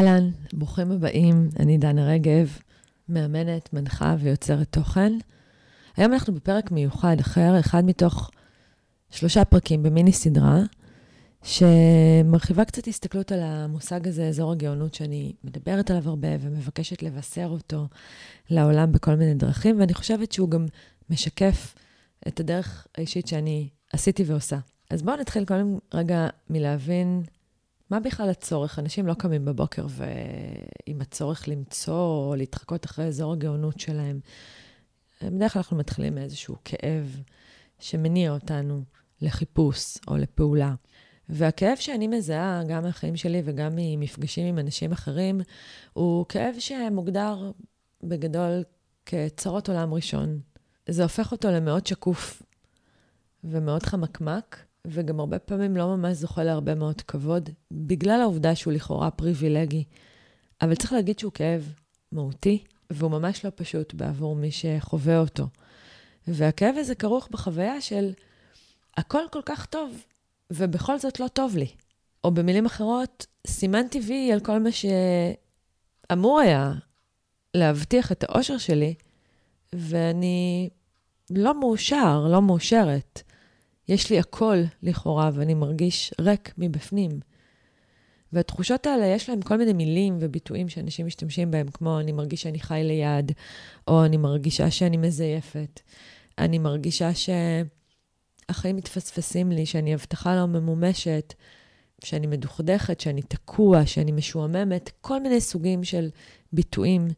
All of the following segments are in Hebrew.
אהלן, ברוכים הבאים, אני דנה רגב, מאמנת, מנחה ויוצרת תוכן. היום אנחנו בפרק מיוחד אחר, אחד מתוך שלושה פרקים במיני סדרה, שמרחיבה קצת הסתכלות על המושג הזה, אזור הגאונות, שאני מדברת עליו הרבה ומבקשת לבשר אותו לעולם בכל מיני דרכים, ואני חושבת שהוא גם משקף את הדרך האישית שאני עשיתי ועושה. אז בואו נתחיל קודם רגע מלהבין מה בכלל הצורך? אנשים לא קמים בבוקר ועם הצורך למצוא או להתחקות אחרי אזור הגאונות שלהם. בדרך כלל אנחנו מתחילים מאיזשהו כאב שמניע אותנו לחיפוש או לפעולה. והכאב שאני מזהה, גם מהחיים שלי וגם ממפגשים עם אנשים אחרים, הוא כאב שמוגדר בגדול כצרות עולם ראשון. זה הופך אותו למאוד שקוף ומאוד חמקמק, וגם הרבה פעמים לא ממש זוכה להרבה מאוד כבוד, בגלל העובדה שהוא לכאורה פריבילגי. אבל צריך להגיד שהוא כאב מהותי, והוא ממש לא פשוט בעבור מי שחווה אותו. והכאב הזה כרוך בחוויה של הכל כל כך טוב, ובכל זאת לא טוב לי. או במילים אחרות, סימנתי וי על כל מה שאמור היה להבטיח את האושר שלי, ואני לא מאושר, לא מאושרת. יש לי הכל לכאורה, ואני מרגיש ריק מבפנים. והתחושות האלה, יש להם כל מיני מילים וביטויים שאנשים משתמשים בהם, כמו אני מרגיש שאני חי ליד, או אני מרגישה שאני מזייפת. אני מרגישה שהחיים מתפספסים לי, שאני הבטחה לא ממומשת, שאני מדוכדכת, שאני תקוע, שאני משועממת, כל מיני סוגים של ביטויים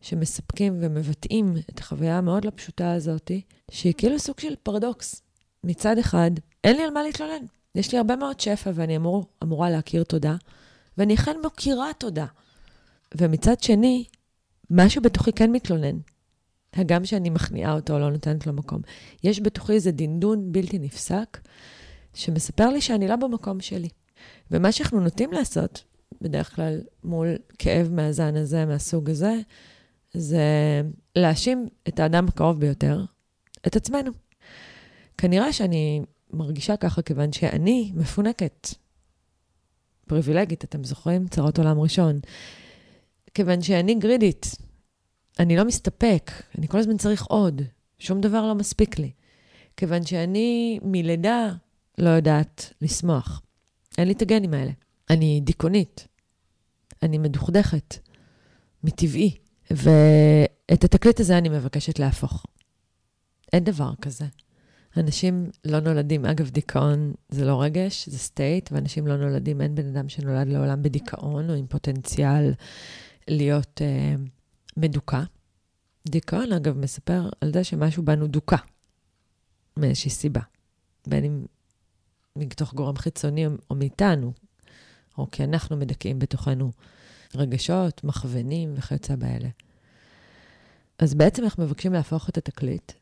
שמספקים ומבטאים את החוויה המאוד לא פשוטה הזאת, שהיא כאילו סוג של פרדוקס. מצד אחד, אין לי על מה להתלונן. יש לי הרבה מאוד שפע ואני אמור, אמורה להכיר תודה, ואני אכן מוקירה תודה. ומצד שני, משהו בתוכי כן מתלונן. הגם שאני מכניעה אותו או לא נותנת לו מקום. יש בתוכי איזה דינדון בלתי נפסק, שמספר לי שאני לא במקום שלי. ומה שאנחנו נוטים לעשות, בדרך כלל מול כאב מהזן הזה, מהסוג הזה, זה להאשים את האדם הקרוב ביותר, את עצמנו. כנראה שאני מרגישה ככה כיוון שאני מפונקת. פריבילגית, אתם זוכרים? צרות עולם ראשון. כיוון שאני גרידית. אני לא מסתפק, אני כל הזמן צריך עוד. שום דבר לא מספיק לי. כיוון שאני מלידה לא יודעת לשמוח. אין לי את הגנים האלה. אני דיכאונית. אני מדוכדכת. מטבעי. ואת התקליט הזה אני מבקשת להפוך. אין דבר כזה. אנשים לא נולדים, אגב, דיכאון זה לא רגש, זה סטייט, ואנשים לא נולדים, אין בן אדם שנולד לעולם בדיכאון או עם פוטנציאל להיות אה, מדוכא. דיכאון, אגב, מספר על זה שמשהו בנו דוכא, מאיזושהי סיבה. בין אם מתוך גורם חיצוני או מאיתנו, או כי אנחנו מדכאים בתוכנו רגשות, מכוונים וכיוצא באלה. אז בעצם אנחנו מבקשים להפוך את התקליט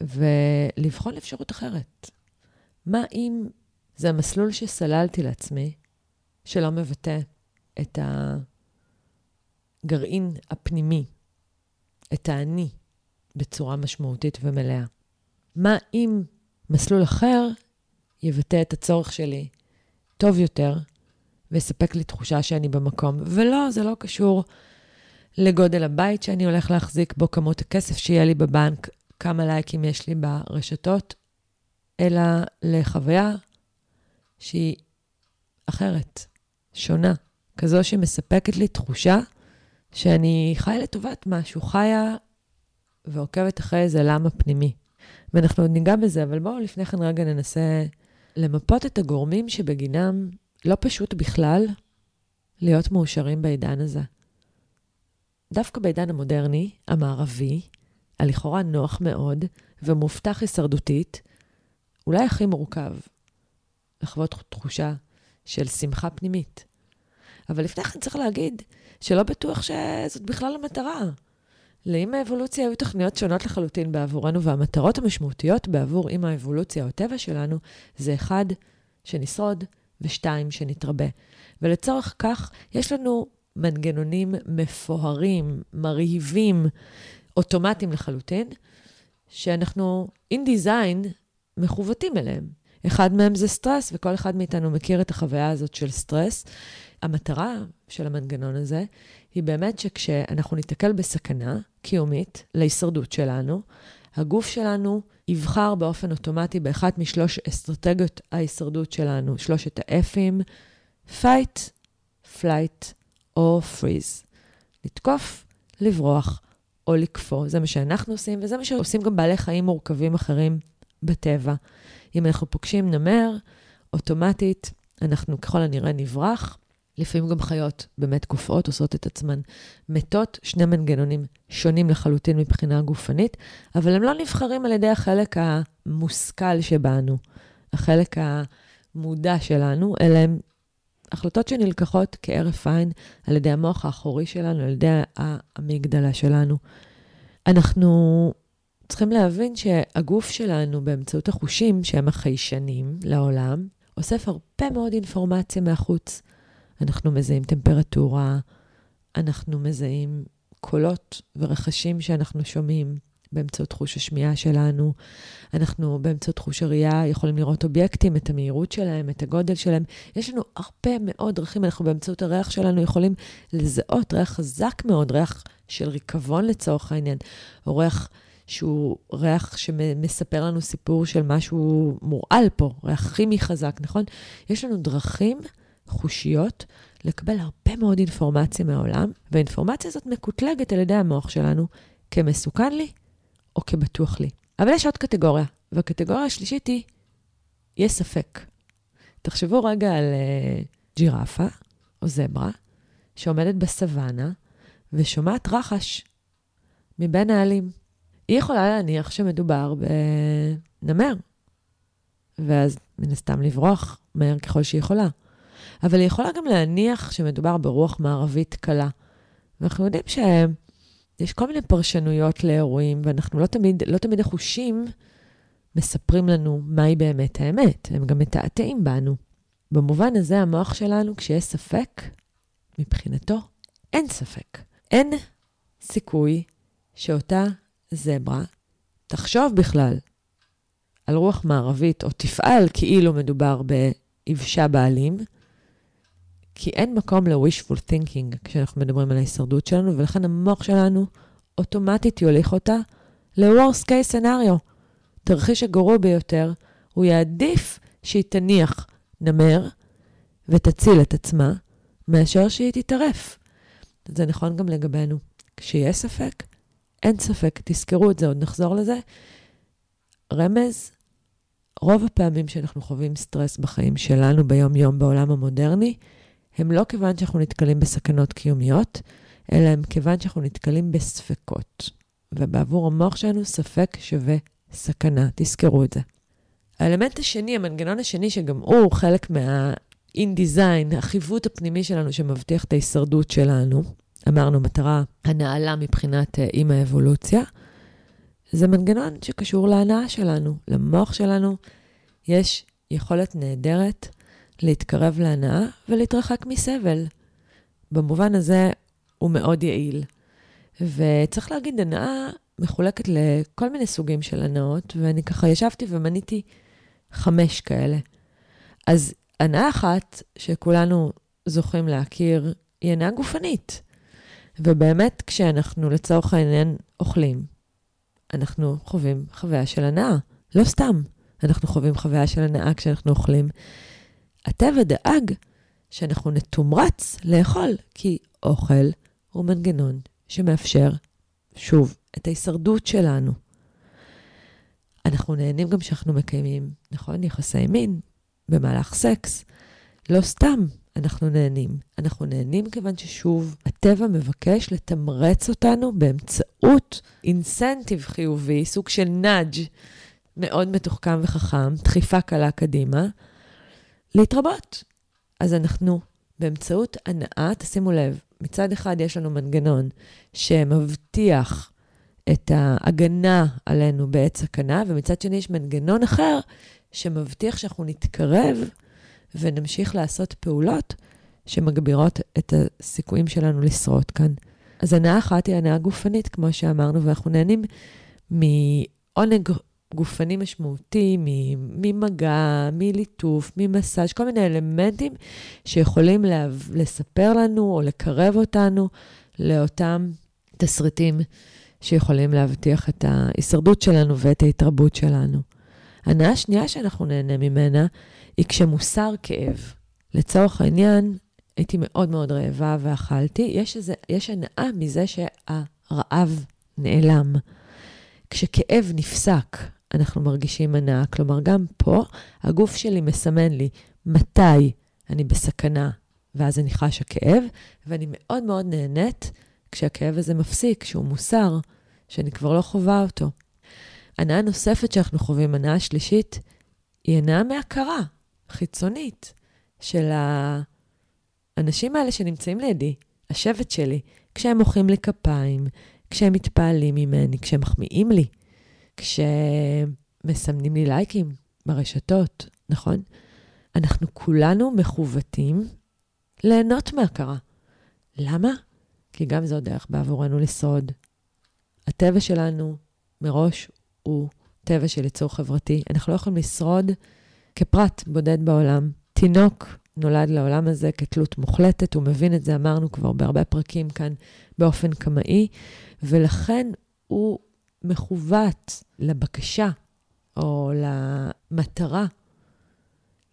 ולבחון אפשרות אחרת. מה אם זה המסלול שסללתי לעצמי, שלא מבטא את הגרעין הפנימי, את האני, בצורה משמעותית ומלאה? מה אם מסלול אחר יבטא את הצורך שלי טוב יותר ויספק לי תחושה שאני במקום? ולא, זה לא קשור לגודל הבית שאני הולך להחזיק בו, כמות הכסף שיהיה לי בבנק, כמה לייקים יש לי ברשתות, אלא לחוויה שהיא אחרת, שונה, כזו שמספקת לי תחושה שאני חיה לטובת משהו, חיה ועוקבת אחרי איזה למה פנימי. ואנחנו עוד ניגע בזה, אבל בואו לפני כן רגע ננסה למפות את הגורמים שבגינם לא פשוט בכלל להיות מאושרים בעידן הזה. דווקא בעידן המודרני, המערבי, הלכאורה נוח מאוד ומובטח הישרדותית, אולי הכי מורכב, לחוות תחושה של שמחה פנימית. אבל לפני כן צריך להגיד שלא בטוח שזאת בכלל המטרה. לאם האבולוציה היו תוכניות שונות לחלוטין בעבורנו, והמטרות המשמעותיות בעבור אם האבולוציה או הטבע שלנו, זה אחד, שנשרוד, ושתיים, שנתרבה. ולצורך כך, יש לנו מנגנונים מפוארים, מרהיבים, אוטומטיים לחלוטין, שאנחנו, in design, מכוותים אליהם. אחד מהם זה סטרס, וכל אחד מאיתנו מכיר את החוויה הזאת של סטרס. המטרה של המנגנון הזה היא באמת שכשאנחנו ניתקל בסכנה קיומית להישרדות שלנו, הגוף שלנו יבחר באופן אוטומטי באחת משלוש אסטרטגיות ההישרדות שלנו, שלושת האפים, fight, flight או freeze. לתקוף, לברוח או לקפוא. זה מה שאנחנו עושים, וזה מה שעושים גם בעלי חיים מורכבים אחרים בטבע. אם אנחנו פוגשים נמר, אוטומטית אנחנו ככל הנראה נברח. לפעמים גם חיות באמת קופאות, עושות את עצמן מתות, שני מנגנונים שונים לחלוטין מבחינה גופנית, אבל הם לא נבחרים על ידי החלק המושכל שבנו, החלק המודע שלנו, אלא הם החלטות שנלקחות כהרף עין על ידי המוח האחורי שלנו, על ידי המגדלה שלנו. אנחנו צריכים להבין שהגוף שלנו, באמצעות החושים, שהם החיישנים לעולם, אוסף הרבה מאוד אינפורמציה מהחוץ. אנחנו מזהים טמפרטורה, אנחנו מזהים קולות ורכשים שאנחנו שומעים באמצעות חוש השמיעה שלנו. אנחנו באמצעות חוש הראייה יכולים לראות אובייקטים, את המהירות שלהם, את הגודל שלהם. יש לנו הרבה מאוד דרכים, אנחנו באמצעות הריח שלנו יכולים לזהות ריח חזק מאוד, ריח של ריקבון לצורך העניין, או ריח שהוא ריח שמספר לנו סיפור של משהו מורעל פה, ריח כימי חזק, נכון? יש לנו דרכים חושיות לקבל הרבה מאוד אינפורמציה מהעולם, והאינפורמציה הזאת מקוטלגת על ידי המוח שלנו כמסוכן לי או כבטוח לי. אבל יש עוד קטגוריה, והקטגוריה השלישית היא, יש ספק. תחשבו רגע על uh, ג'ירפה או זברה שעומדת בסוואנה ושומעת רחש מבין העלים. היא יכולה להניח שמדובר בנמר, ואז מן הסתם לברוח מהר ככל שהיא יכולה. אבל היא יכולה גם להניח שמדובר ברוח מערבית קלה. ואנחנו יודעים שיש כל מיני פרשנויות לאירועים, ואנחנו לא תמיד, לא תמיד החושים מספרים לנו מהי באמת האמת, הם גם מתעתעים בנו. במובן הזה, המוח שלנו, כשיש ספק, מבחינתו אין ספק. אין סיכוי שאותה זברה תחשוב בכלל על רוח מערבית, או תפעל כאילו מדובר ביבשה בעלים, כי אין מקום ל-wishful thinking כשאנחנו מדברים על ההישרדות שלנו, ולכן המוח שלנו אוטומטית יוליך אותה ל-worst case scenario. תרחיש הגרוע ביותר, הוא יעדיף שהיא תניח נמר ותציל את עצמה, מאשר שהיא תטרף. זה נכון גם לגבינו. כשיש ספק, אין ספק, תזכרו את זה, עוד נחזור לזה. רמז, רוב הפעמים שאנחנו חווים סטרס בחיים שלנו ביום-יום בעולם המודרני, הם לא כיוון שאנחנו נתקלים בסכנות קיומיות, אלא הם כיוון שאנחנו נתקלים בספקות. ובעבור המוח שלנו ספק שווה סכנה, תזכרו את זה. האלמנט השני, המנגנון השני, שגם הוא חלק מה-in-design, החיווט הפנימי שלנו שמבטיח את ההישרדות שלנו, אמרנו, מטרה הנעלה מבחינת uh, עם האבולוציה, זה מנגנון שקשור להנאה שלנו. למוח שלנו יש יכולת נהדרת להתקרב להנאה ולהתרחק מסבל. במובן הזה הוא מאוד יעיל. וצריך להגיד, הנאה מחולקת לכל מיני סוגים של הנאות, ואני ככה ישבתי ומניתי חמש כאלה. אז הנאה אחת שכולנו זוכים להכיר היא הנאה גופנית. ובאמת, כשאנחנו לצורך העניין אוכלים, אנחנו חווים חוויה של הנאה. לא סתם, אנחנו חווים חוויה של הנאה כשאנחנו אוכלים. הטבע דאג שאנחנו נתומרץ לאכול, כי אוכל הוא מנגנון שמאפשר, שוב, את ההישרדות שלנו. אנחנו נהנים גם כשאנחנו מקיימים, נכון, יחסי מין במהלך סקס. לא סתם אנחנו נהנים. אנחנו נהנים כיוון ששוב, הטבע מבקש לתמרץ אותנו באמצעות אינסנטיב חיובי, סוג של נאג' מאוד מתוחכם וחכם, דחיפה קלה קדימה, להתרבות. אז אנחנו, באמצעות הנאה, תשימו לב, מצד אחד יש לנו מנגנון שמבטיח את ההגנה עלינו בעת סכנה, ומצד שני יש מנגנון אחר שמבטיח שאנחנו נתקרב ונמשיך לעשות פעולות שמגבירות את הסיכויים שלנו לשרוד כאן. אז הנאה אחת היא הנאה גופנית, כמו שאמרנו, ואנחנו נהנים מעונג גופני משמעותי, ממגע, מליטוף, ממסאז', כל מיני אלמנטים שיכולים לה, לספר לנו או לקרב אותנו לאותם תסריטים שיכולים להבטיח את ההישרדות שלנו ואת ההתרבות שלנו. הנאה שנייה שאנחנו נהנה ממנה היא כשמוסר כאב. לצורך העניין, הייתי מאוד מאוד רעבה ואכלתי. יש, איזה, יש הנאה מזה שהרעב נעלם. כשכאב נפסק, אנחנו מרגישים הנאה. כלומר, גם פה הגוף שלי מסמן לי מתי אני בסכנה, ואז אני חשה כאב, ואני מאוד מאוד נהנית כשהכאב הזה מפסיק, שהוא מוסר, שאני כבר לא חווה אותו. הנאה נוספת שאנחנו חווים, הנאה שלישית, היא הנאה מהכרה חיצונית של האנשים האלה שנמצאים לידי, השבט שלי, כשהם מוחאים לי כפיים, כשהם מתפעלים ממני, כשהם מחמיאים לי, כשמסמנים לי לייקים ברשתות, נכון? אנחנו כולנו מכוותים ליהנות מהכרה. למה? כי גם זו דרך בעבורנו לשרוד. הטבע שלנו מראש הוא טבע של יצור חברתי. אנחנו לא יכולים לשרוד כפרט בודד בעולם. תינוק נולד לעולם הזה כתלות מוחלטת, הוא מבין את זה, אמרנו כבר בהרבה פרקים כאן, באופן קמאי, ולכן הוא מכוות לבקשה או למטרה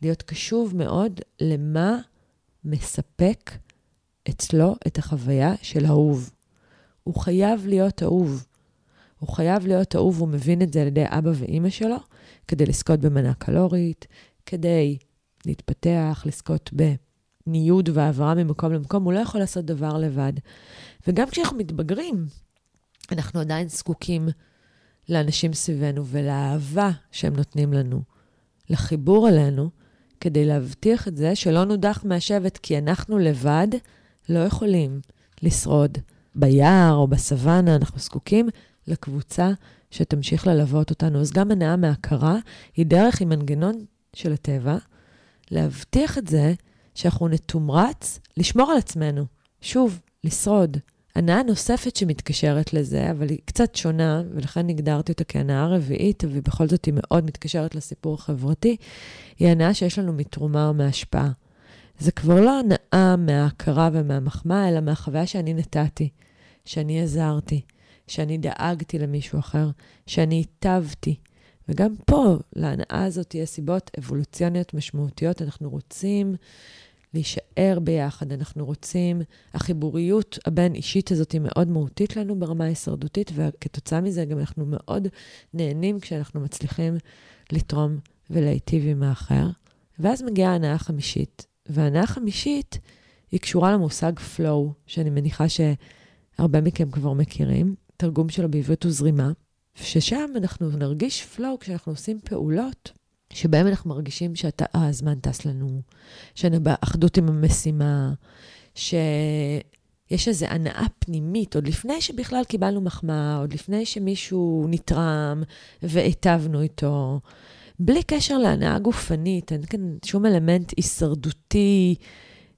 להיות קשוב מאוד למה מספק אצלו את החוויה של אהוב. הוא חייב להיות אהוב. הוא חייב להיות אהוב, הוא מבין את זה על ידי אבא ואימא שלו, כדי לזכות במנה קלורית, כדי להתפתח, לזכות בניוד והעברה ממקום למקום, הוא לא יכול לעשות דבר לבד. וגם כשאנחנו מתבגרים, אנחנו עדיין זקוקים לאנשים סביבנו ולאהבה שהם נותנים לנו, לחיבור אלינו, כדי להבטיח את זה שלא נודח מהשבט, כי אנחנו לבד לא יכולים לשרוד ביער או בסוואנה, אנחנו זקוקים לקבוצה שתמשיך ללוות אותנו. אז גם הנאה מהכרה היא דרך עם מנגנון של הטבע, להבטיח את זה שאנחנו נתומרץ לשמור על עצמנו. שוב, לשרוד. הנאה נוספת שמתקשרת לזה, אבל היא קצת שונה, ולכן הגדרתי אותה כהנאה רביעית, ובכל זאת היא מאוד מתקשרת לסיפור החברתי, היא הנאה שיש לנו מתרומה או מהשפעה. זה כבר לא הנאה מההכרה ומהמחמאה, אלא מהחוויה שאני נתתי, שאני עזרתי, שאני דאגתי למישהו אחר, שאני היטבתי. וגם פה, להנאה הזאת יש סיבות אבולוציוניות משמעותיות. אנחנו רוצים להישאר ביחד, אנחנו רוצים, החיבוריות הבין-אישית הזאת היא מאוד מהותית לנו ברמה ההישרדותית, וכתוצאה מזה גם אנחנו מאוד נהנים כשאנחנו מצליחים לתרום ולהיטיב עם האחר. ואז מגיעה ההנאה החמישית, וההנאה החמישית היא קשורה למושג flow, שאני מניחה שהרבה מכם כבר מכירים. תרגום שלו בעברית הוא זרימה, ששם אנחנו נרגיש flow כשאנחנו עושים פעולות שבהם אנחנו מרגישים שהזמן טס לנו, שאנחנו באחדות עם המשימה, שיש איזו הנאה פנימית, עוד לפני שבכלל קיבלנו מחמאה, עוד לפני שמישהו נתרם והיטבנו איתו. בלי קשר להנאה גופנית, אין כאן שום אלמנט הישרדותי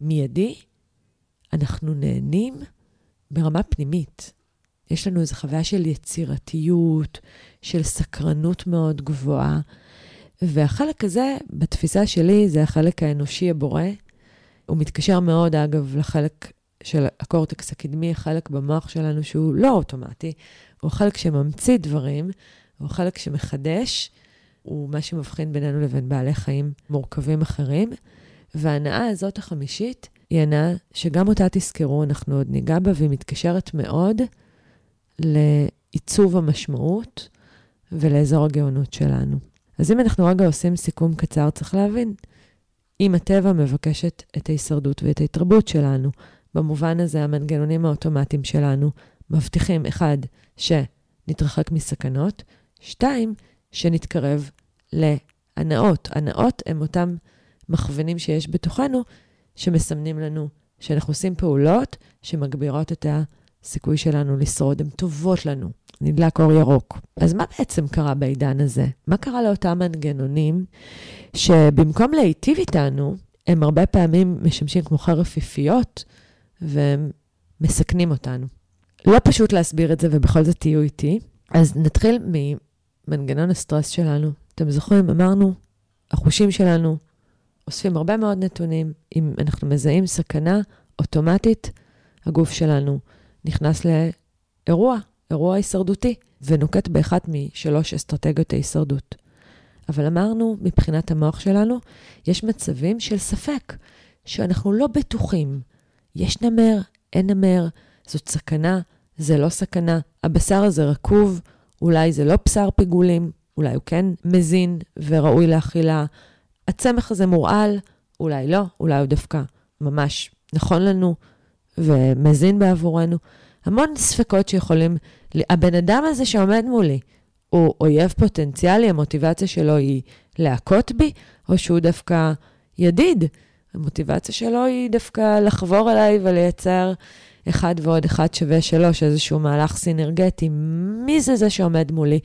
מיידי, אנחנו נהנים ברמה פנימית. יש לנו איזו חוויה של יצירתיות, של סקרנות מאוד גבוהה, והחלק הזה, בתפיסה שלי, זה החלק האנושי הבורא. הוא מתקשר מאוד, אגב, לחלק של הקורטקס הקדמי, החלק במוח שלנו שהוא לא אוטומטי, הוא חלק שממציא דברים, הוא חלק שמחדש, הוא מה שמבחין בינינו לבין בעלי חיים מורכבים אחרים. וההנאה הזאת החמישית היא הנאה שגם אותה תזכרו, אנחנו עוד ניגע בה, והיא מתקשרת מאוד לעיצוב המשמעות ולאזור הגאונות שלנו. אז אם אנחנו רגע עושים סיכום קצר, צריך להבין, אם הטבע מבקשת את ההישרדות ואת ההתרבות שלנו, במובן הזה המנגנונים האוטומטיים שלנו מבטיחים, אחד, שנתרחק מסכנות, שתיים, שנתקרב להנאות. הנאות הם אותם מכוונים שיש בתוכנו, שמסמנים לנו שאנחנו עושים פעולות שמגבירות את הסיכוי שלנו לשרוד, הן טובות לנו. נדלק אור ירוק. אז מה בעצם קרה בעידן הזה? מה קרה לאותם מנגנונים שבמקום להיטיב איתנו, הם הרבה פעמים משמשים כמו חרפיפיות והם מסכנים אותנו. לא פשוט להסביר את זה, ובכל זאת תהיו איתי. אז נתחיל מנגנון הסטרס שלנו. אתם זוכרים, אמרנו, החושים שלנו אוספים הרבה מאוד נתונים. אם אנחנו מזהים סכנה, אוטומטית הגוף שלנו נכנס לאירוע, אירוע הישרדותי, ונוקט באחת משלוש אסטרטגיות ההישרדות. אבל אמרנו, מבחינת המוח שלנו, יש מצבים של ספק, שאנחנו לא בטוחים. יש נמר, אין נמר, זאת סכנה, זה לא סכנה, הבשר הזה רקוב, אולי זה לא בשר פיגולים, אולי הוא כן מזין וראוי לאכילה. הצמח הזה מורעל, אולי לא, אולי הוא דווקא ממש נכון לנו ומזין בעבורנו. המון ספקות שיכולים... הבן אדם הזה שעומד מולי, הוא אויב פוטנציאלי, המוטיבציה שלו היא להכות בי, או שהוא דווקא ידיד. המוטיבציה שלו היא דווקא לחבור אליי ולייצר אחד ועוד אחד שווה שלוש, איזשהו מהלך סינרגטי. מי זה זה שעומד מולי?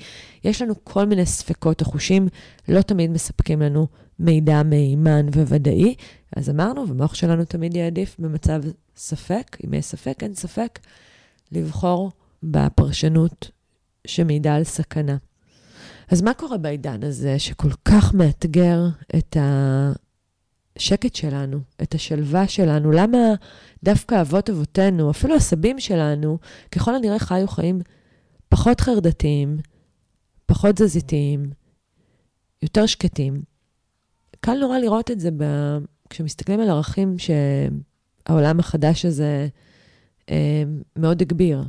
יש לנו כל מיני ספקות. החושים לא תמיד מספקים לנו מידע מהימן וודאי. אז אמרנו, והמוח שלנו תמיד יעדיף במצב ספק, אם יש ספק, אין ספק, לבחור בפרשנות שמעידה על סכנה. אז מה קורה בעידן הזה שכל כך מאתגר את השקט שלנו, את השלווה שלנו? למה דווקא אבות אבותינו, אפילו הסבים שלנו, ככל הנראה חיו חיים פחות חרדתיים, פחות תזזיתיים, יותר שקטים? קל נורא לראות את זה ב... כשמסתכלים על ערכים שהעולם החדש הזה אה, מאוד הגביר.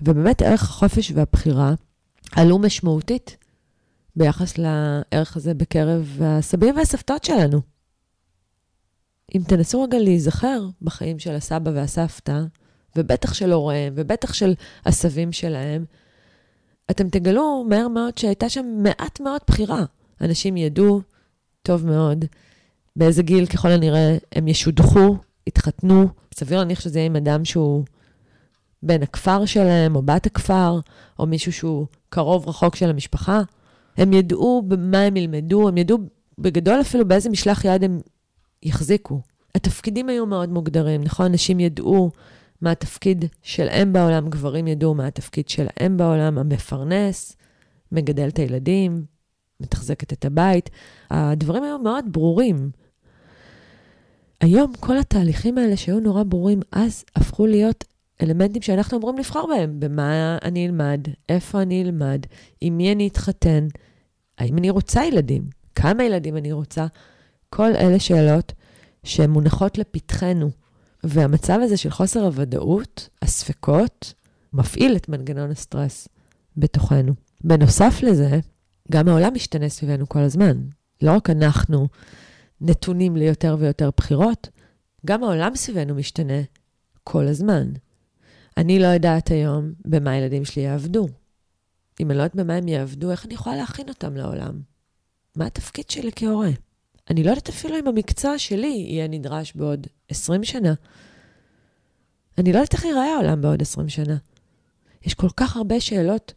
ובאמת ערך החופש והבחירה עלו משמעותית ביחס לערך הזה בקרב הסבים והסבתות שלנו. אם תנסו רגע להיזכר בחיים של הסבא והסבתא, ובטח של הוריהם, ובטח של הסבים שלהם, אתם תגלו מהר מאוד שהייתה שם מעט מאוד בחירה. אנשים ידעו טוב מאוד באיזה גיל ככל הנראה הם ישודחו, יתחתנו. סביר להניח שזה יהיה עם אדם שהוא בן הכפר שלהם, או בת הכפר, או מישהו שהוא קרוב רחוק של המשפחה. הם ידעו במה הם ילמדו, הם ידעו בגדול אפילו באיזה משלח יד הם יחזיקו. התפקידים היו מאוד מוגדרים, נכון? אנשים ידעו מה התפקיד של אם בעולם, גברים ידעו מה התפקיד של האם בעולם, המפרנס, מגדל את הילדים, מתחזקת את הבית. הדברים היו מאוד ברורים. היום כל התהליכים האלה שהיו נורא ברורים אז, הפכו להיות אלמנטים שאנחנו אמורים לבחור בהם, במה אני אלמד, איפה אני אלמד, עם מי אני אתחתן, האם אני רוצה ילדים, כמה ילדים אני רוצה, כל אלה שאלות שמונחות לפתחנו. והמצב הזה של חוסר הוודאות, הספקות, מפעיל את מנגנון הסטרס בתוכנו. בנוסף לזה, גם העולם משתנה סביבנו כל הזמן. לא רק אנחנו נתונים ליותר ויותר בחירות, גם העולם סביבנו משתנה כל הזמן. אני לא יודעת היום במה הילדים שלי יעבדו. אם אני לא יודעת במה הם יעבדו, איך אני יכולה להכין אותם לעולם? מה התפקיד שלי כהורה? אני לא יודעת אפילו אם המקצוע שלי יהיה נדרש בעוד 20 שנה. אני לא יודעת איך ייראה העולם בעוד 20 שנה. יש כל כך הרבה שאלות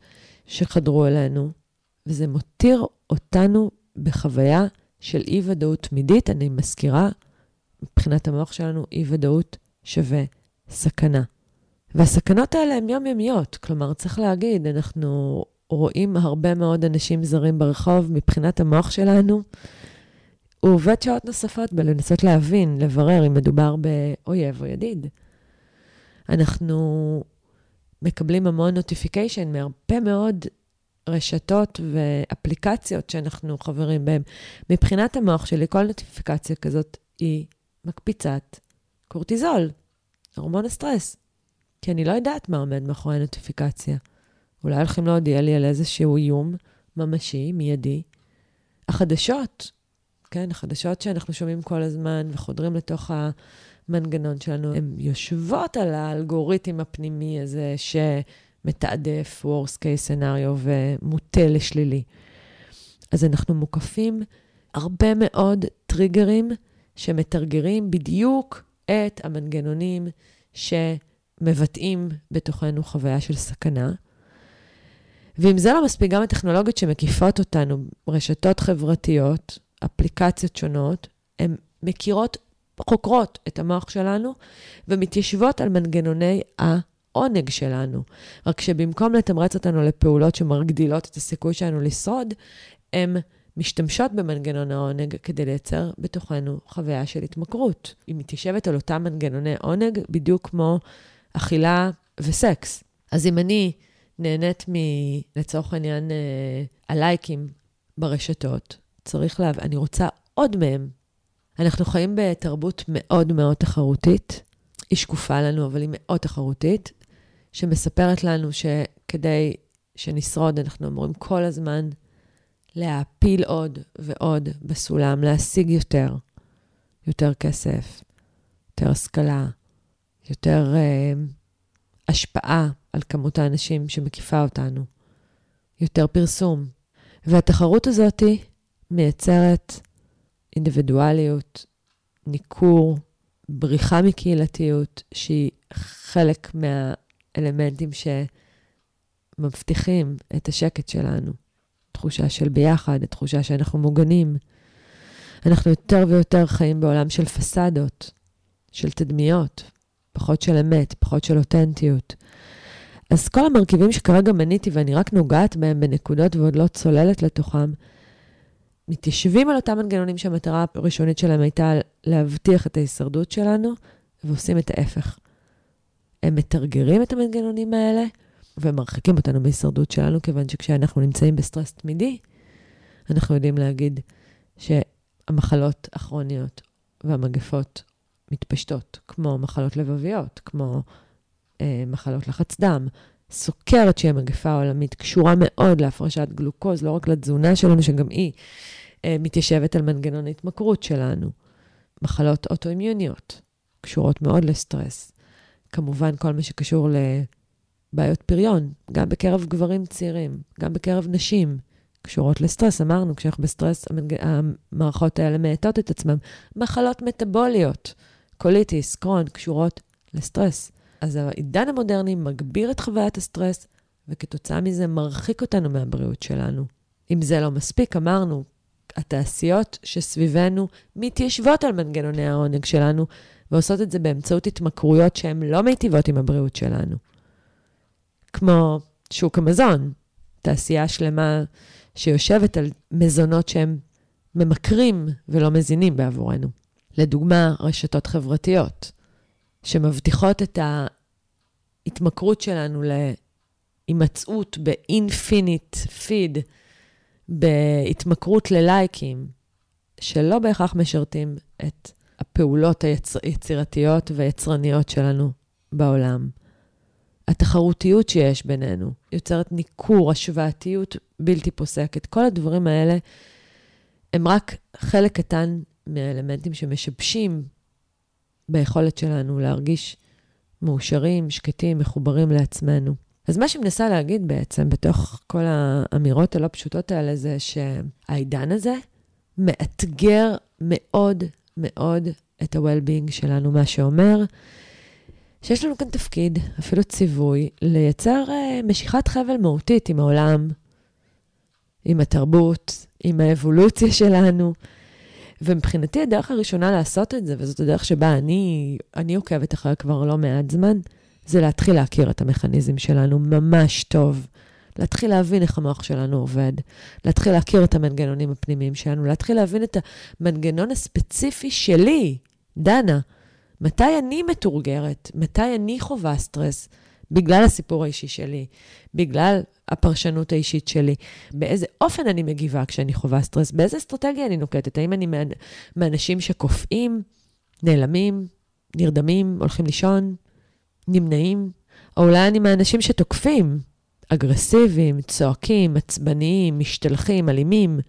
שחדרו אלינו, וזה מותיר אותנו בחוויה של אי-ודאות תמידית. אני מזכירה, מבחינת המוח שלנו, אי-ודאות שווה סכנה. והסכנות האלה הן יומיומיות. כלומר, צריך להגיד, אנחנו רואים הרבה מאוד אנשים זרים ברחוב, מבחינת המוח שלנו, הוא עובד שעות נוספות בלנסות להבין, לברר אם מדובר באויב או ידיד. אנחנו מקבלים המון נוטיפיקיישן מהרבה מאוד רשתות ואפליקציות שאנחנו חברים בהן. מבחינת המוח שלי, כל נוטיפיקציה כזאת היא מקפיצת קורטיזול, הורמון הסטרס. כי אני לא יודעת מה עומד מאחורי הנוטיפיקציה. אולי הולכים להודיע לי על איזשהו איום ממשי, מיידי. החדשות, כן, החדשות שאנחנו שומעים כל הזמן וחודרים לתוך המנגנון שלנו, הן יושבות על האלגוריתם הפנימי הזה שמתעדף worst case scenario ומוטה לשלילי. אז אנחנו מוקפים הרבה מאוד טריגרים שמתרגרים בדיוק את המנגנונים ש... מבטאים בתוכנו חוויה של סכנה. ואם זה לא מספיק, גם הטכנולוגיות שמקיפות אותנו, רשתות חברתיות, אפליקציות שונות, הן מכירות, חוקרות את המוח שלנו ומתיישבות על מנגנוני העונג שלנו. רק שבמקום לתמרץ אותנו לפעולות שמגדילות את הסיכוי שלנו לשרוד, הן משתמשות במנגנון העונג כדי לייצר בתוכנו חוויה של התמכרות. היא מתיישבת על אותם מנגנוני עונג, בדיוק כמו אכילה וסקס. אז אם אני נהנית מ... לצורך העניין, אה, הלייקים ברשתות, צריך להבין, אני רוצה עוד מהם. אנחנו חיים בתרבות מאוד מאוד תחרותית. היא שקופה לנו, אבל היא מאוד תחרותית, שמספרת לנו שכדי שנשרוד, אנחנו אמורים כל הזמן להעפיל עוד ועוד בסולם, להשיג יותר, יותר כסף, יותר השכלה, יותר אה, השפעה על כמות האנשים שמקיפה אותנו, יותר פרסום. והתחרות הזאת מייצרת אינדיבידואליות, ניכור, בריחה מקהילתיות, שהיא חלק מהאלמנטים שמבטיחים את השקט שלנו. תחושה של ביחד, תחושה שאנחנו מוגנים. אנחנו יותר ויותר חיים בעולם של פסדות, של תדמיות, פחות של אמת, פחות של אותנטיות. אז כל המרכיבים שכרגע מניתי, ואני רק נוגעת בהם בנקודות ועוד לא צוללת לתוכם, מתיישבים על אותם מנגנונים שהמטרה הראשונית שלהם הייתה להבטיח את ההישרדות שלנו, ועושים את ההפך. הם מתרגרים את המנגנונים האלה, ומרחיקים אותנו מהישרדות שלנו, כיוון שכשאנחנו נמצאים בסטרס תמידי, אנחנו יודעים להגיד שהמחלות הכרוניות והמגפות מתפשטות, כמו מחלות לבביות, כמו אה, מחלות לחץ דם, סוכרת, שהיא המגפה העולמית, קשורה מאוד להפרשת גלוקוז, לא רק לתזונה שלנו, שגם היא אה, מתיישבת על מנגנון ההתמכרות שלנו. מחלות אוטואימיוניות, קשורות מאוד לסטרס. כמובן, כל מה שקשור לבעיות פריון, גם בקרב גברים צעירים, גם בקרב נשים, קשורות לסטרס. אמרנו, כשאנחנו בסטרס. המערכות האלה מאטות את עצמן. מחלות מטבוליות, קוליטיס, קרוהן, קשורות לסטרס. אז העידן המודרני מגביר את חוויית הסטרס, וכתוצאה מזה מרחיק אותנו מהבריאות שלנו. אם זה לא מספיק, אמרנו, התעשיות שסביבנו מתיישבות על מנגנוני העונג שלנו, ועושות את זה באמצעות התמכרויות שהן לא מיטיבות עם הבריאות שלנו. כמו שוק המזון, תעשייה שלמה שיושבת על מזונות שהם ממכרים ולא מזינים בעבורנו. לדוגמה, רשתות חברתיות, שמבטיחות את ההתמכרות שלנו להימצאות באינפיניט פיד, בהתמכרות ללייקים, שלא בהכרח משרתים את הפעולות היצירתיות והיצרניות שלנו בעולם. התחרותיות שיש בינינו יוצרת ניכור, השוואתיות בלתי פוסקת. כל הדברים האלה הם רק חלק קטן מהאלמנטים שמשבשים ביכולת שלנו להרגיש מאושרים, שקטים, מחוברים לעצמנו. אז מה שמנסה להגיד בעצם, בתוך כל האמירות הלא פשוטות האלה, זה שהעידן הזה מאתגר מאוד מאוד את ה-well-being שלנו, מה שאומר שיש לנו כאן תפקיד, אפילו ציווי, לייצר uh, משיכת חבל מהותית עם העולם, עם התרבות, עם האבולוציה שלנו. ומבחינתי הדרך הראשונה לעשות את זה, וזאת הדרך שבה אני, אני עוקבת אחרי כבר לא מעט זמן, זה להתחיל להכיר את המכניזם שלנו ממש טוב. להתחיל להבין איך המוח שלנו עובד, להתחיל להכיר את המנגנונים הפנימיים שלנו, להתחיל להבין את המנגנון הספציפי שלי, דנה. מתי אני מטורגרת? מתי אני חווה סטרס? בגלל הסיפור האישי שלי, בגלל הפרשנות האישית שלי, באיזה אופן אני מגיבה כשאני חווה סטרס, באיזה אסטרטגיה אני נוקטת, האם אני מאנשים שקופאים, נעלמים, נרדמים, הולכים לישון, נמנעים, או אולי אני מהאנשים שתוקפים, אגרסיביים, צועקים, עצבניים, משתלחים, אלימים,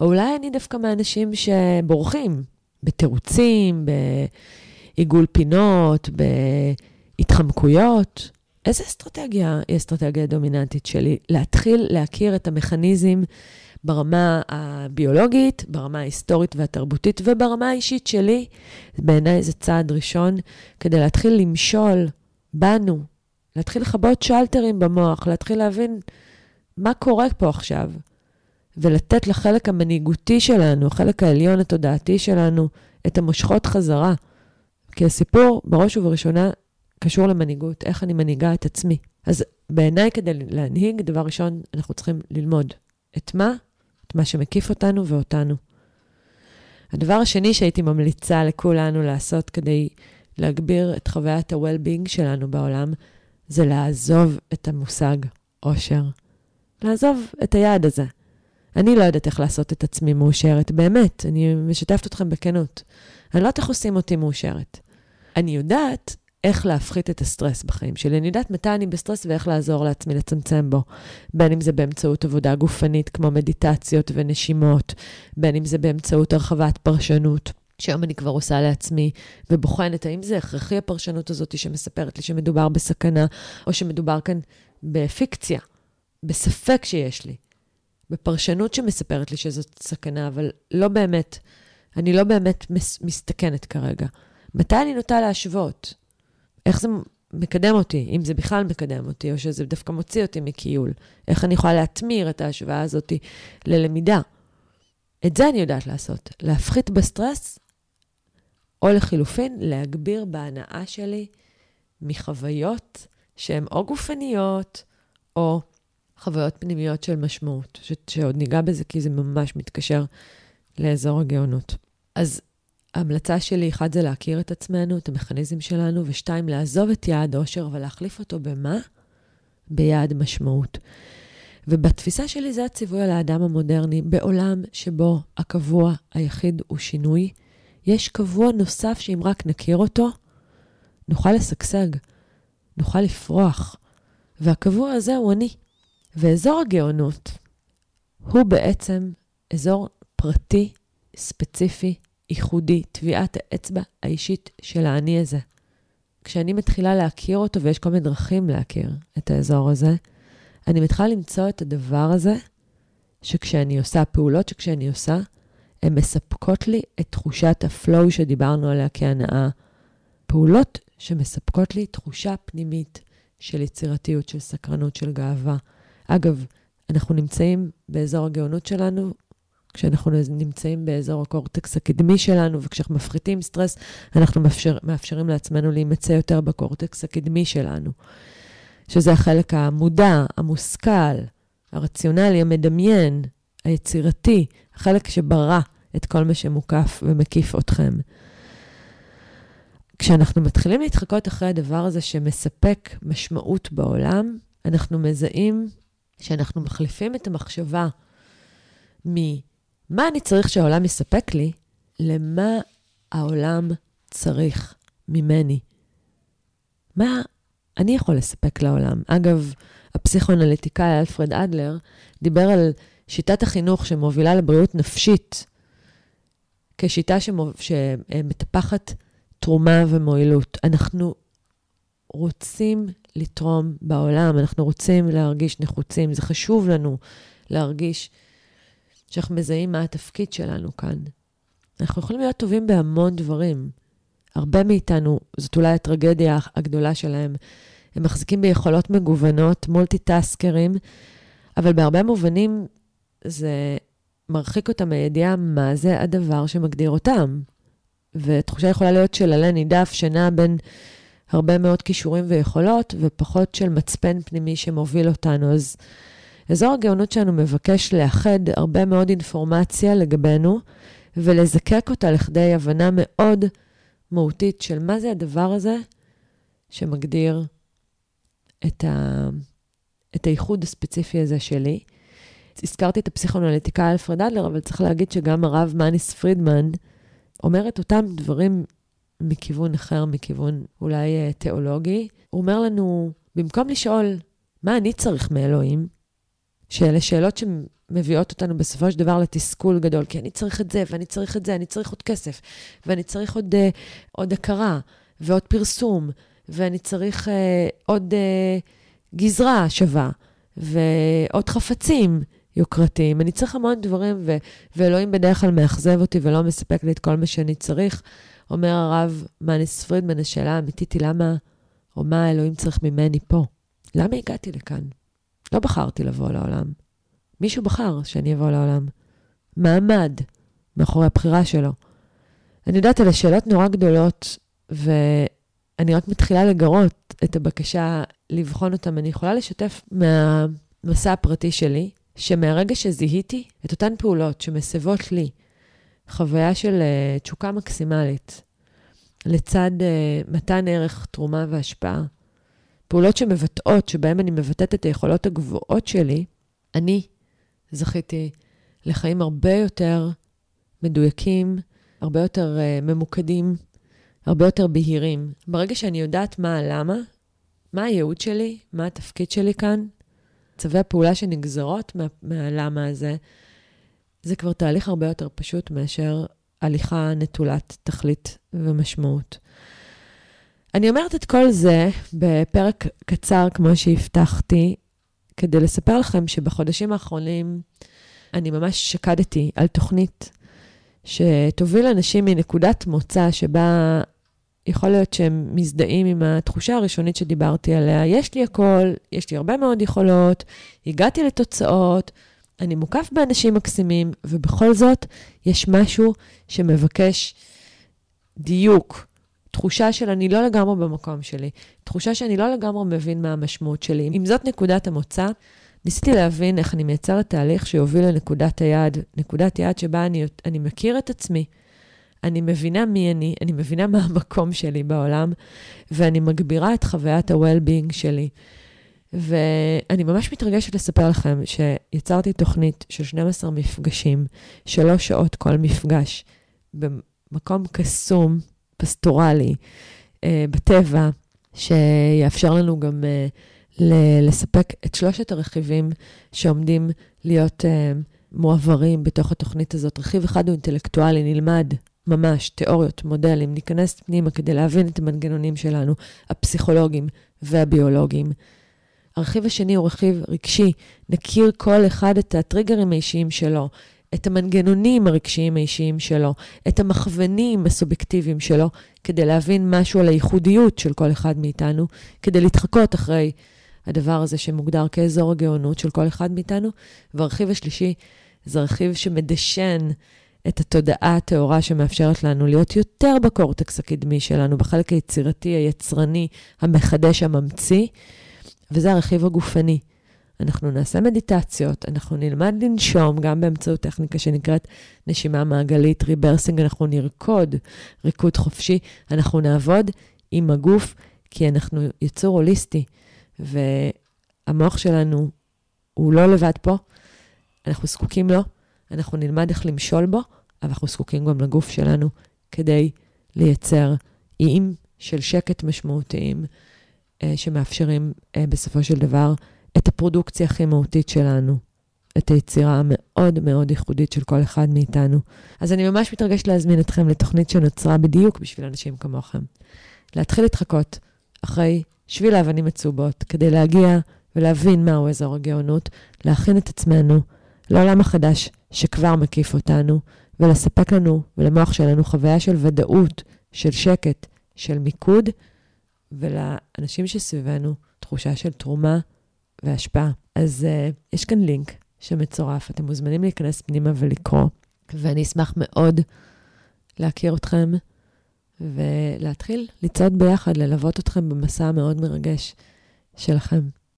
או אולי אני דווקא מהאנשים שבורחים, בתירוצים, בעיגול פינות, בהתחמקויות. איזה אסטרטגיה היא אסטרטגיה דומיננטית שלי? להתחיל להכיר את המכניזם ברמה הביולוגית, ברמה ההיסטורית והתרבותית וברמה האישית שלי. בעיניי זה צעד ראשון כדי להתחיל למשול בנו, להתחיל לכבות שלטרים במוח, להתחיל להבין מה קורה פה עכשיו, ולתת לחלק המנהיגותי שלנו, החלק העליון התודעתי שלנו, את המושכות חזרה. כי הסיפור, בראש ובראשונה, קשור למנהיגות, איך אני מנהיגה את עצמי. אז בעיניי, כדי להנהיג, דבר ראשון, אנחנו צריכים ללמוד. את מה? את מה שמקיף אותנו ואותנו. הדבר השני שהייתי ממליצה לכולנו לעשות כדי להגביר את חוויית ה-well-being שלנו בעולם, זה לעזוב את המושג אושר. לעזוב את היעד הזה. אני לא יודעת איך לעשות את עצמי מאושרת, באמת, אני משתפת אתכם בכנות. אני לא יודעת איך עושים אותי מאושרת. אני יודעת איך להפחית את הסטרס בחיים שלי. אני יודעת מתי אני בסטרס ואיך לעזור לעצמי לצמצם בו. בין אם זה באמצעות עבודה גופנית כמו מדיטציות ונשימות, בין אם זה באמצעות הרחבת פרשנות, שהיום אני כבר עושה לעצמי, ובוחנת האם זה הכרחי הפרשנות הזאת שמספרת לי שמדובר בסכנה, או שמדובר כאן בפיקציה, בספק שיש לי, בפרשנות שמספרת לי שזאת סכנה, אבל לא באמת, אני לא באמת מסתכנת כרגע. מתי אני נוטה להשוות? איך זה מקדם אותי, אם זה בכלל מקדם אותי, או שזה דווקא מוציא אותי מכיול? איך אני יכולה להטמיר את ההשוואה הזאת ללמידה? את זה אני יודעת לעשות, להפחית בסטרס, או לחילופין, להגביר בהנאה שלי מחוויות שהן או גופניות, או חוויות פנימיות של משמעות, ש- שעוד ניגע בזה כי זה ממש מתקשר לאזור הגאונות. אז ההמלצה שלי, אחד, זה להכיר את עצמנו, את המכניזם שלנו, ושתיים, לעזוב את יעד אושר ולהחליף אותו במה? ביעד משמעות. ובתפיסה שלי זה הציווי על האדם המודרני. בעולם שבו הקבוע היחיד הוא שינוי, יש קבוע נוסף שאם רק נכיר אותו, נוכל לשגשג, נוכל לפרוח. והקבוע הזה הוא אני. ואזור הגאונות הוא בעצם אזור פרטי, ספציפי, ייחודי, טביעת האצבע האישית של האני הזה. כשאני מתחילה להכיר אותו, ויש כל מיני דרכים להכיר את האזור הזה, אני מתחילה למצוא את הדבר הזה, שכשאני עושה, פעולות שכשאני עושה, הן מספקות לי את תחושת ה flow שדיברנו עליה כהנאה. פעולות שמספקות לי תחושה פנימית של יצירתיות, של סקרנות, של גאווה. אגב, אנחנו נמצאים באזור הגאונות שלנו, כשאנחנו נמצאים באזור הקורטקס הקדמי שלנו, וכשאנחנו מפחיתים סטרס, אנחנו מאפשר, מאפשרים לעצמנו להימצא יותר בקורטקס הקדמי שלנו, שזה החלק המודע, המושכל, הרציונלי, המדמיין, היצירתי, החלק שברא את כל מה שמוקף ומקיף אתכם. כשאנחנו מתחילים להתחקות אחרי הדבר הזה שמספק משמעות בעולם, אנחנו מזהים שאנחנו מחליפים את המחשבה ממה אני צריך שהעולם יספק לי, למה העולם צריך ממני. מה אני יכול לספק לעולם? אגב, הפסיכואנליטיקאי אלפרד אדלר דיבר על שיטת החינוך שמובילה לבריאות נפשית כשיטה. שמטפחת תרומה ומועילות. אנחנו רוצים לתרום בעולם, אנחנו רוצים להרגיש נחוצים. זה חשוב לנו להרגיש שאנחנו מזהים מה התפקיד שלנו כאן. אנחנו יכולים להיות טובים בהמון דברים. הרבה מאיתנו, זאת אולי הטרגדיה הגדולה שלהם, הם מחזיקים ביכולות מגוונות, מולטיטאסקרים, אבל בהרבה מובנים זה מרחיק אותם מהידיעה מה זה הדבר שמגדיר אותם. ותחושה יכולה להיות של עלה נידף שנע בין הרבה מאוד כישורים ויכולות, ופחות של מצפן פנימי שמוביל אותנו. אז אזור הגאונות שלנו מבקש לאחד הרבה מאוד אינפורמציה לגבינו, ולזקק אותה לכדי הבנה מאוד מהותית של מה זה הדבר הזה שמגדיר את, ה... את הייחוד הספציפי הזה שלי. הזכרתי את הפסיכואנליטיקאי אלפרד אדלר, אבל צריך להגיד שגם הרב מניס פרידמן אומר את אותם דברים מכיוון אחר, מכיוון אולי אה, תיאולוגי. הוא אומר לנו, במקום לשאול מה אני צריך מאלוהים, שאלה שאלות שמביאות אותנו בסופו של דבר לתסכול גדול, כי אני צריך את זה, ואני צריך את זה, אני צריך עוד כסף, ואני צריך עוד, uh, עוד הכרה, ועוד פרסום, ואני צריך uh, עוד uh, גזרה שווה, ועוד חפצים יוקרתיים. אני צריך המון דברים, ו- ואלוהים בדרך כלל מאכזב אותי ולא מספק לי את כל מה שאני צריך. אומר הרב מניס פרידמן, השאלה האמיתית היא למה, או מה האלוהים צריך ממני פה? למה הגעתי לכאן? לא בחרתי לבוא לעולם. מישהו בחר שאני אבוא לעולם. מה עמד מאחורי הבחירה שלו? אני יודעת, אלה שאלות נורא גדולות, אני רק מתחילה לגרות את הבקשה לבחון אותם. אני יכולה לשתף מהמסע הפרטי שלי, שמהרגע שזיהיתי את אותן פעולות שמסבות לי חוויה של uh, תשוקה מקסימלית, לצד uh, מתן ערך, תרומה והשפעה, פעולות שמבטאות, שבהן אני מבטאת את היכולות הגבוהות שלי, אני זכיתי לחיים הרבה יותר מדויקים, הרבה יותר uh, ממוקדים, הרבה יותר בהירים. ברגע שאני יודעת מה הלמה, מה הייעוד שלי, מה התפקיד שלי כאן, צווי הפעולה שנגזרות מה, מהלמה הזה, זה כבר תהליך הרבה יותר פשוט מאשר הליכה נטולת תכלית ומשמעות. אני אומרת את כל זה בפרק קצר, כמו שהבטחתי, כדי לספר לכם שבחודשים האחרונים אני ממש שקדתי על תוכנית שתוביל אנשים מנקודת מוצא שבה יכול להיות שהם מזדהים עם התחושה הראשונית שדיברתי עליה. יש לי הכל, יש לי הרבה מאוד יכולות, הגעתי לתוצאות, אני מוקף באנשים מקסימים, ובכל זאת, יש משהו שמבקש דיוק. תחושה של אני לא לגמרי במקום שלי, תחושה שאני לא לגמרי מבין מה המשמעות שלי. אם זאת נקודת המוצא, ניסיתי להבין איך אני מייצרת תהליך שיוביל לנקודת היעד, נקודת יעד שבה אני, אני מכיר את עצמי, אני מבינה מי אני, אני מבינה מה המקום שלי בעולם, ואני מגבירה את חוויית ה-well-being שלי. ואני ממש מתרגשת לספר לכם שיצרתי תוכנית של 12 מפגשים, שלוש שעות כל מפגש, במקום קסום, פסטורלי, אה, בטבע, שיאפשר לנו גם אה, לספק את שלושת הרכיבים שעומדים להיות אה, מועברים בתוך התוכנית הזאת. רכיב אחד הוא אינטלקטואלי, נלמד ממש תיאוריות, מודלים, ניכנס פנימה כדי להבין את המנגנונים שלנו, הפסיכולוגיים והביולוגיים. הרכיב השני הוא רכיב רגשי, נכיר כל אחד את הטריגרים האישיים שלו, את המנגנונים הרגשיים האישיים שלו, את המכוונים הסובייקטיביים שלו, כדי להבין משהו על הייחודיות של כל אחד מאיתנו, כדי להתחקות אחרי הדבר הזה שמוגדר כאזור הגאונות של כל אחד מאיתנו. והרכיב השלישי זה רכיב שמדשן את התודעה הטהורה שמאפשרת לנו להיות יותר בקורטקס הקדמי שלנו, בחלק היצירתי, היצרני, המחדש, הממציא, וזה הרכיב הגופני. אנחנו נעשה מדיטציות, אנחנו נלמד לנשום גם באמצעות טכניקה שנקראת נשימה מעגלית, rebirthing, אנחנו נרקוד ריקוד חופשי, אנחנו נעבוד עם הגוף, כי אנחנו יצור הוליסטי, והמוח שלנו הוא לא לבד פה, אנחנו זקוקים לו, אנחנו נלמד איך למשול בו, אבל אנחנו זקוקים גם לגוף שלנו כדי לייצר איים של שקט משמעותיים, אה, שמאפשרים אה, בסופו של דבר את הפרודוקציה הכי מהותית שלנו, את היצירה המאוד מאוד ייחודית של כל אחד מאיתנו. אז אני ממש מתרגשת להזמין אתכם לתוכנית שנוצרה בדיוק בשביל אנשים כמוכם. להתחיל להתחקות אחרי שביל האבנים הצהובות, כדי להגיע ולהבין מהו אזור הגאונות, להכין את עצמנו לעולם החדש שכבר מקיף אותנו, ולספק לנו ולמוח שלנו חוויה של ודאות, של שקט, של מיקוד, ולאנשים שסביבנו תחושה של תרומה והשפעה. אז uh, יש כאן לינק שמצורף, אתם מוזמנים להיכנס פנימה ולקרוא, ואני אשמח מאוד להכיר אתכם ולהתחיל לצעוד ביחד, ללוות אתכם במסע המאוד מרגש שלכם.